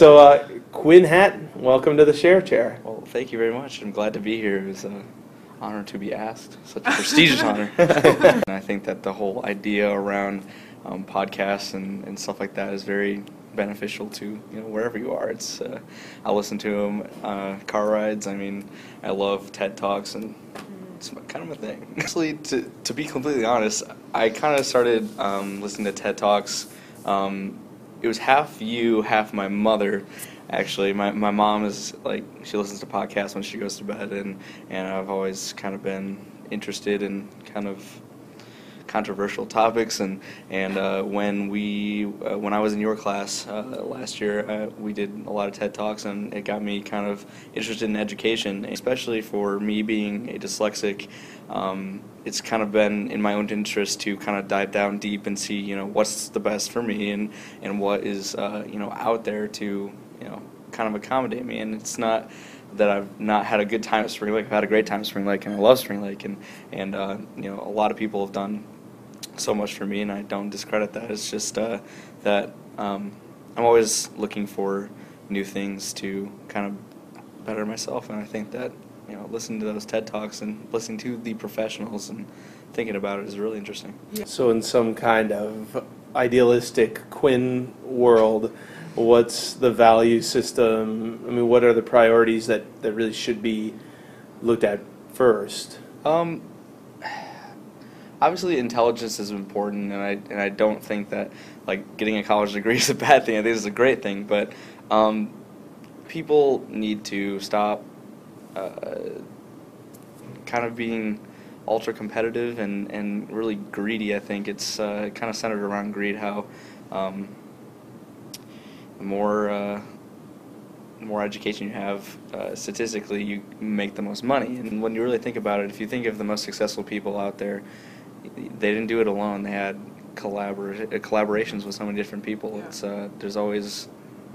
So, uh, Quinn Hatton, welcome to the Share Chair. Well, thank you very much. I'm glad to be here. It was an honor to be asked, such a prestigious honor. and I think that the whole idea around um, podcasts and, and stuff like that is very beneficial to you know wherever you are. It's uh, I listen to them uh, car rides. I mean, I love TED talks and it's kind of my thing. Actually, to to be completely honest, I kind of started um, listening to TED talks. Um, it was half you, half my mother. Actually, my, my mom is like she listens to podcasts when she goes to bed, and and I've always kind of been interested in kind of controversial topics and and uh, when we uh, when I was in your class uh, last year uh, we did a lot of TED talks and it got me kind of interested in education especially for me being a dyslexic um, it's kind of been in my own interest to kind of dive down deep and see you know what's the best for me and and what is uh, you know out there to you know kind of accommodate me and it's not that I've not had a good time at Spring Lake. I've had a great time at Spring Lake, and I love Spring Lake, and and uh, you know a lot of people have done so much for me, and I don't discredit that. It's just uh, that um, I'm always looking for new things to kind of better myself, and I think that you know listening to those TED talks and listening to the professionals and thinking about it is really interesting. So, in some kind of idealistic Quinn world, what's the value system? I mean, what are the priorities that, that really should be looked at first? Um, obviously intelligence is important, and I and I don't think that like getting a college degree is a bad thing. I think it's a great thing, but um, people need to stop uh, kind of being ultra competitive and, and really greedy. I think it's uh, kind of centered around greed. How um, the more uh, more education you have, uh, statistically, you make the most money. And when you really think about it, if you think of the most successful people out there, they didn't do it alone. They had collabor- collaborations with so many different people. Yeah. It's uh, there's always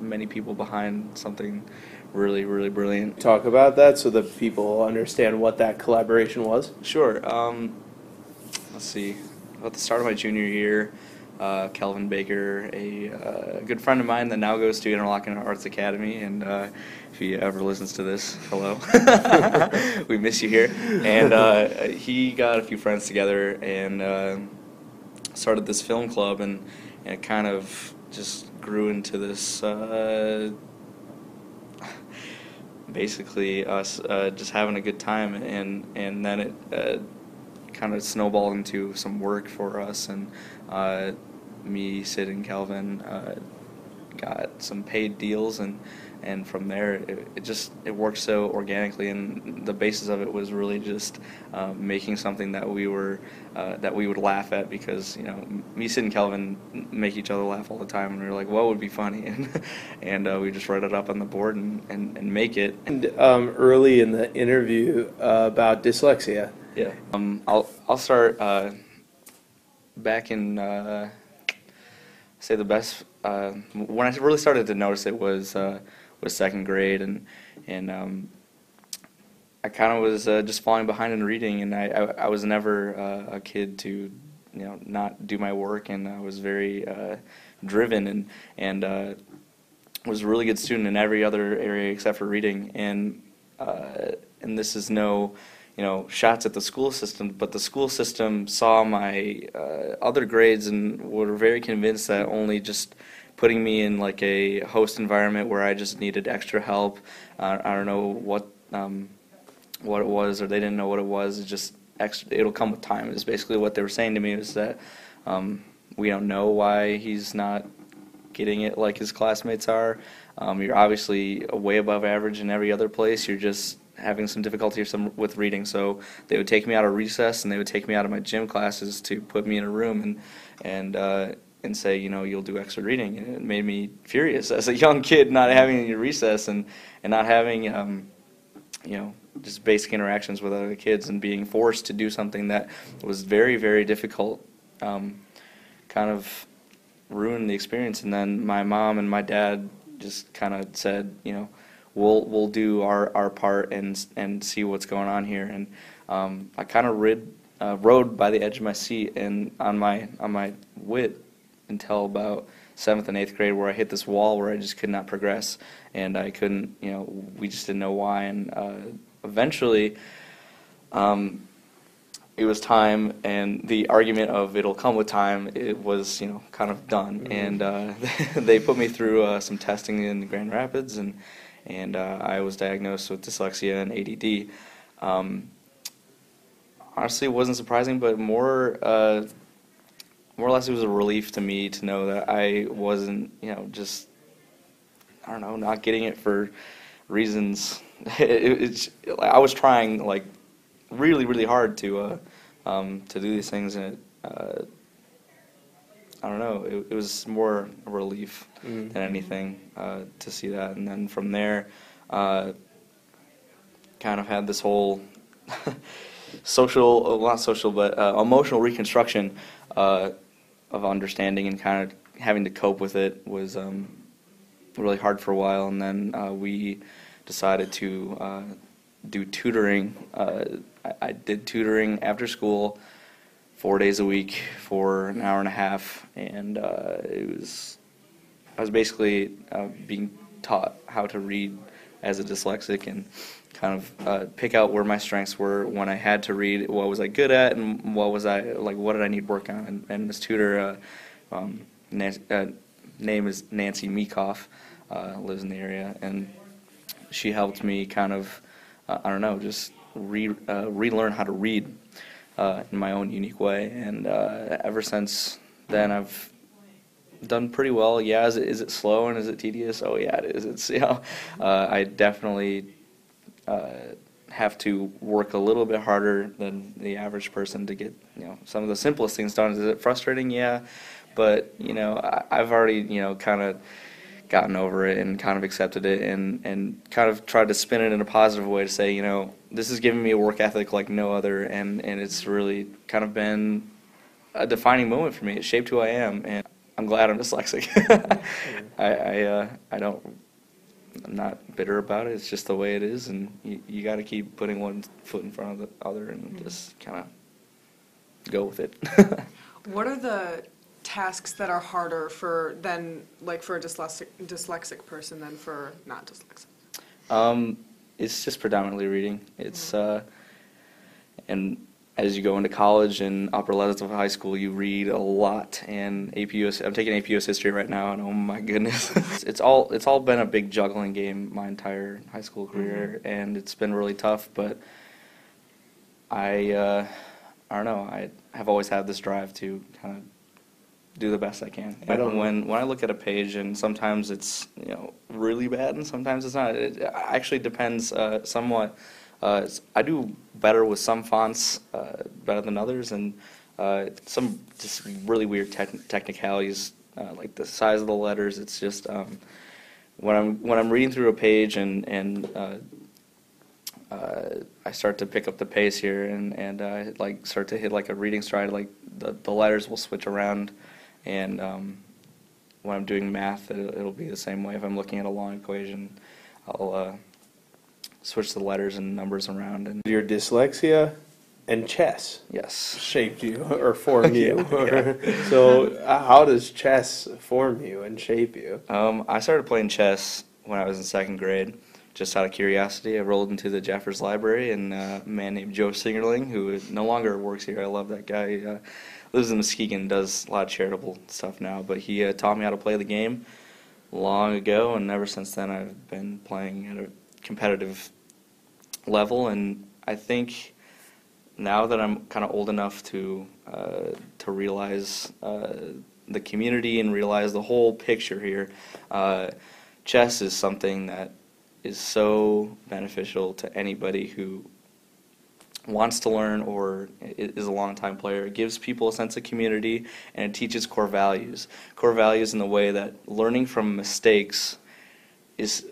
many people behind something really really brilliant. Talk about that so that people understand what that collaboration was. Sure. Um, let's see. At the start of my junior year, uh, Kelvin Baker, a uh, good friend of mine that now goes to Interlochen Arts Academy, and uh, if he ever listens to this, hello, we miss you here. And uh, he got a few friends together and uh, started this film club, and, and it kind of just grew into this. Uh, basically, us just having a good time, and and then it kind of snowballed into some work for us, and uh, me, Sid, and Calvin uh, got some paid deals, and and from there it, it just it worked so organically, and the basis of it was really just uh, making something that we were uh, that we would laugh at because you know me, Sid, and Calvin make each other laugh all the time, and we were like, what would be funny, and and uh, we just write it up on the board and, and, and make it. And um, early in the interview uh, about dyslexia, Yeah. Um, I'll I'll start uh, back in uh, say the best uh, when I really started to notice it was uh, was second grade and and um, I kind of was uh, just falling behind in reading and I I, I was never uh, a kid to you know not do my work and I was very uh, driven and and was a really good student in every other area except for reading and and this is no you know shots at the school system but the school system saw my uh, other grades and were very convinced that only just putting me in like a host environment where I just needed extra help uh, I don't know what um, what it was or they didn't know what it was it's just extra it'll come with time is basically what they were saying to me was that um, we don't know why he's not getting it like his classmates are. Um, you're obviously way above average in every other place. You're just having some difficulty or some with reading. So they would take me out of recess and they would take me out of my gym classes to put me in a room and and uh, and say, you know, you'll do extra reading. And it made me furious as a young kid, not having any recess and and not having. Um, you know, just basic interactions with other kids and being forced to do something that was very, very difficult, um, kind of ruined the experience. And then my mom and my dad just kind of said, you know, we'll we'll do our, our part and and see what's going on here. And um, I kind of rid uh, rode by the edge of my seat and on my on my wit until about seventh and eighth grade where I hit this wall where I just could not progress, and I couldn't, you know, we just didn't know why, and uh, eventually. Um, it was time, and the argument of it'll come with time, it was, you know, kind of done. Mhm. And uh, they put me through uh, some testing in Grand Rapids, and and uh, I was diagnosed with dyslexia and ADD. Um, honestly, it wasn't surprising, but more uh, more or less, it was a relief to me to know that I wasn't, you know, just I don't know, not getting it for reasons. it, it's I was trying like really, really hard to uh, um, to do these things, and it, uh, I don't know. It, it was more a relief Mm. than anything uh, to see that, and then from there, uh, kind of had this whole social, well, not social, but uh, emotional reconstruction uh, of understanding and kind of having to cope with it was um, really hard for a while, and then uh, we decided to uh, do tutoring. Uh, I, I did tutoring after school, four days a week for an hour and a half, and uh, it was I was basically uh, being taught how to read as a dyslexic and kind of uh, pick out where my strengths were when I had to read. What was I good at, and what was I like? What did I need work on? And, and this tutor, uh, um, Nancy, uh, name is Nancy Meekoff, uh, lives in the area, and she helped me kind of, I don't know, just re relearn how to read uh, in my own unique way. And uh, ever since then, I've done pretty well. Yeah, is it, is it slow and is it tedious? Oh yeah, it is. It's you know, uh, I definitely uh, have to work a little bit harder than the average person to get you know some of the simplest things done. Is it frustrating? Yeah, but you know I, I've already you know kind of gotten over it and kind of accepted it and and kind of tried to spin it in a positive way to say you know this has given me a work ethic like no other and and it's really kind of been a defining moment for me. It shaped who I am, and I'm glad I'm dyslexic. I I, uh, I don't. I'm not bitter about it. It's just the way it is, and you, you got to keep putting one foot in front of the other, and just kind of go with it. What are the tasks that are harder for than like for a dyslexic dyslexic person than for not dyslexic? Um, it's just predominantly reading. It's uh, and as you go into college and upper levels of high school, you read a lot. And AP US, I'm taking AP US history right now, and oh my goodness, it's, it's all it's all been a big juggling game my entire high school career, and it's been really tough. But I uh, I don't know. I have always had this drive to kind of do the best I can. I don't- when when I look at a page, and sometimes it's you know really bad, and sometimes it's not. It actually depends uh, somewhat. Uh, I do better with some fonts uh, better than others, and uh, some just really weird tech- technicalities uh, like the size of the letters. It's just um, when I'm when I'm reading through a page and and uh, uh, I start to pick up the pace here and and uh, like start to hit like a reading stride. Like the the letters will switch around, and um, when I'm doing math, it'll, it'll be the same way. If I'm looking at a long equation, I'll uh, switch the letters and numbers around. And Your dyslexia and chess yes, shaped you or formed you. Yeah, so, uh, how does chess form you and shape you? um, I started playing chess when I was in second grade. Just out of curiosity, I rolled into the Jeffers Library, and uh, a man named Joe Singerling, who no longer works here. I love that guy. Uh, lives in Muskegon, does a lot of charitable stuff now. But he uh, taught me how to play the game long ago, and ever since then, I've been playing at a competitive level. And I think now that I'm kind of old enough to uh, to realize uh, the community and realize the whole picture here, uh, chess is something that is so beneficial to anybody who wants to learn or is a long-time player. It gives people a sense of community and it teaches core values. Core values in the way that learning from mistakes is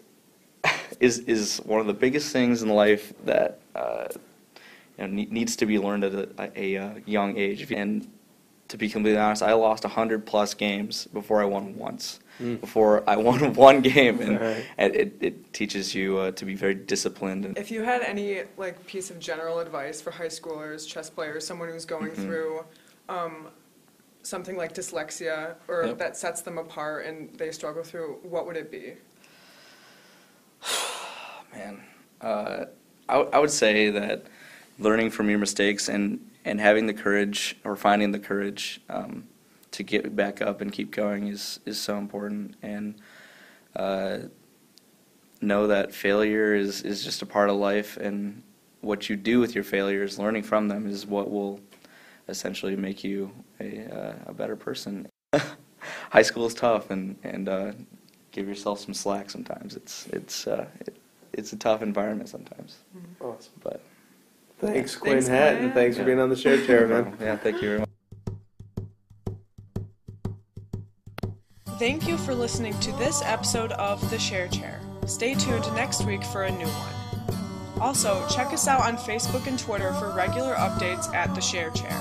is is one of the biggest things in life that uh, you know, ne- needs to be learned at a, a, uh young age. And to be completely honest, I lost hundred plus games before I won once. Mm. Before I won one game, and, Right. and it, it teaches you uh, to be very disciplined. And, If you had any like piece of general advice for high schoolers, chess players, someone who's going Mhm. through um, something like dyslexia or Yep. that sets them apart and they struggle through, what would it be? Man, uh, I, w- I would say that learning from your mistakes and, and having the courage or finding the courage um, to get back up and keep going is, is so important. And uh, know that failure is, is just a part of life, and what you do with your failures, learning from them, is what will essentially make you a, uh, a better person. High school is tough, and, and uh, give yourself some slack sometimes. It's, it's, uh, it, it's a tough environment sometimes, Awesome. but Thanks, Quinn Thanks, Hatton. Quinn. Thanks for Yeah. being on the share chair, man. yeah, thank you very much. Thank you for listening to this episode of The Share Chair. Stay tuned next week for a new one. Also, check us out on Facebook and Twitter for regular updates at The Share Chair.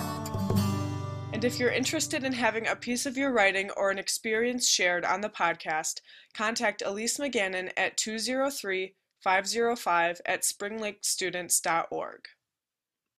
And if you're interested in having a piece of your writing or an experience shared on the podcast, contact Elise McGannon at 203 505 at springlakestudents.org.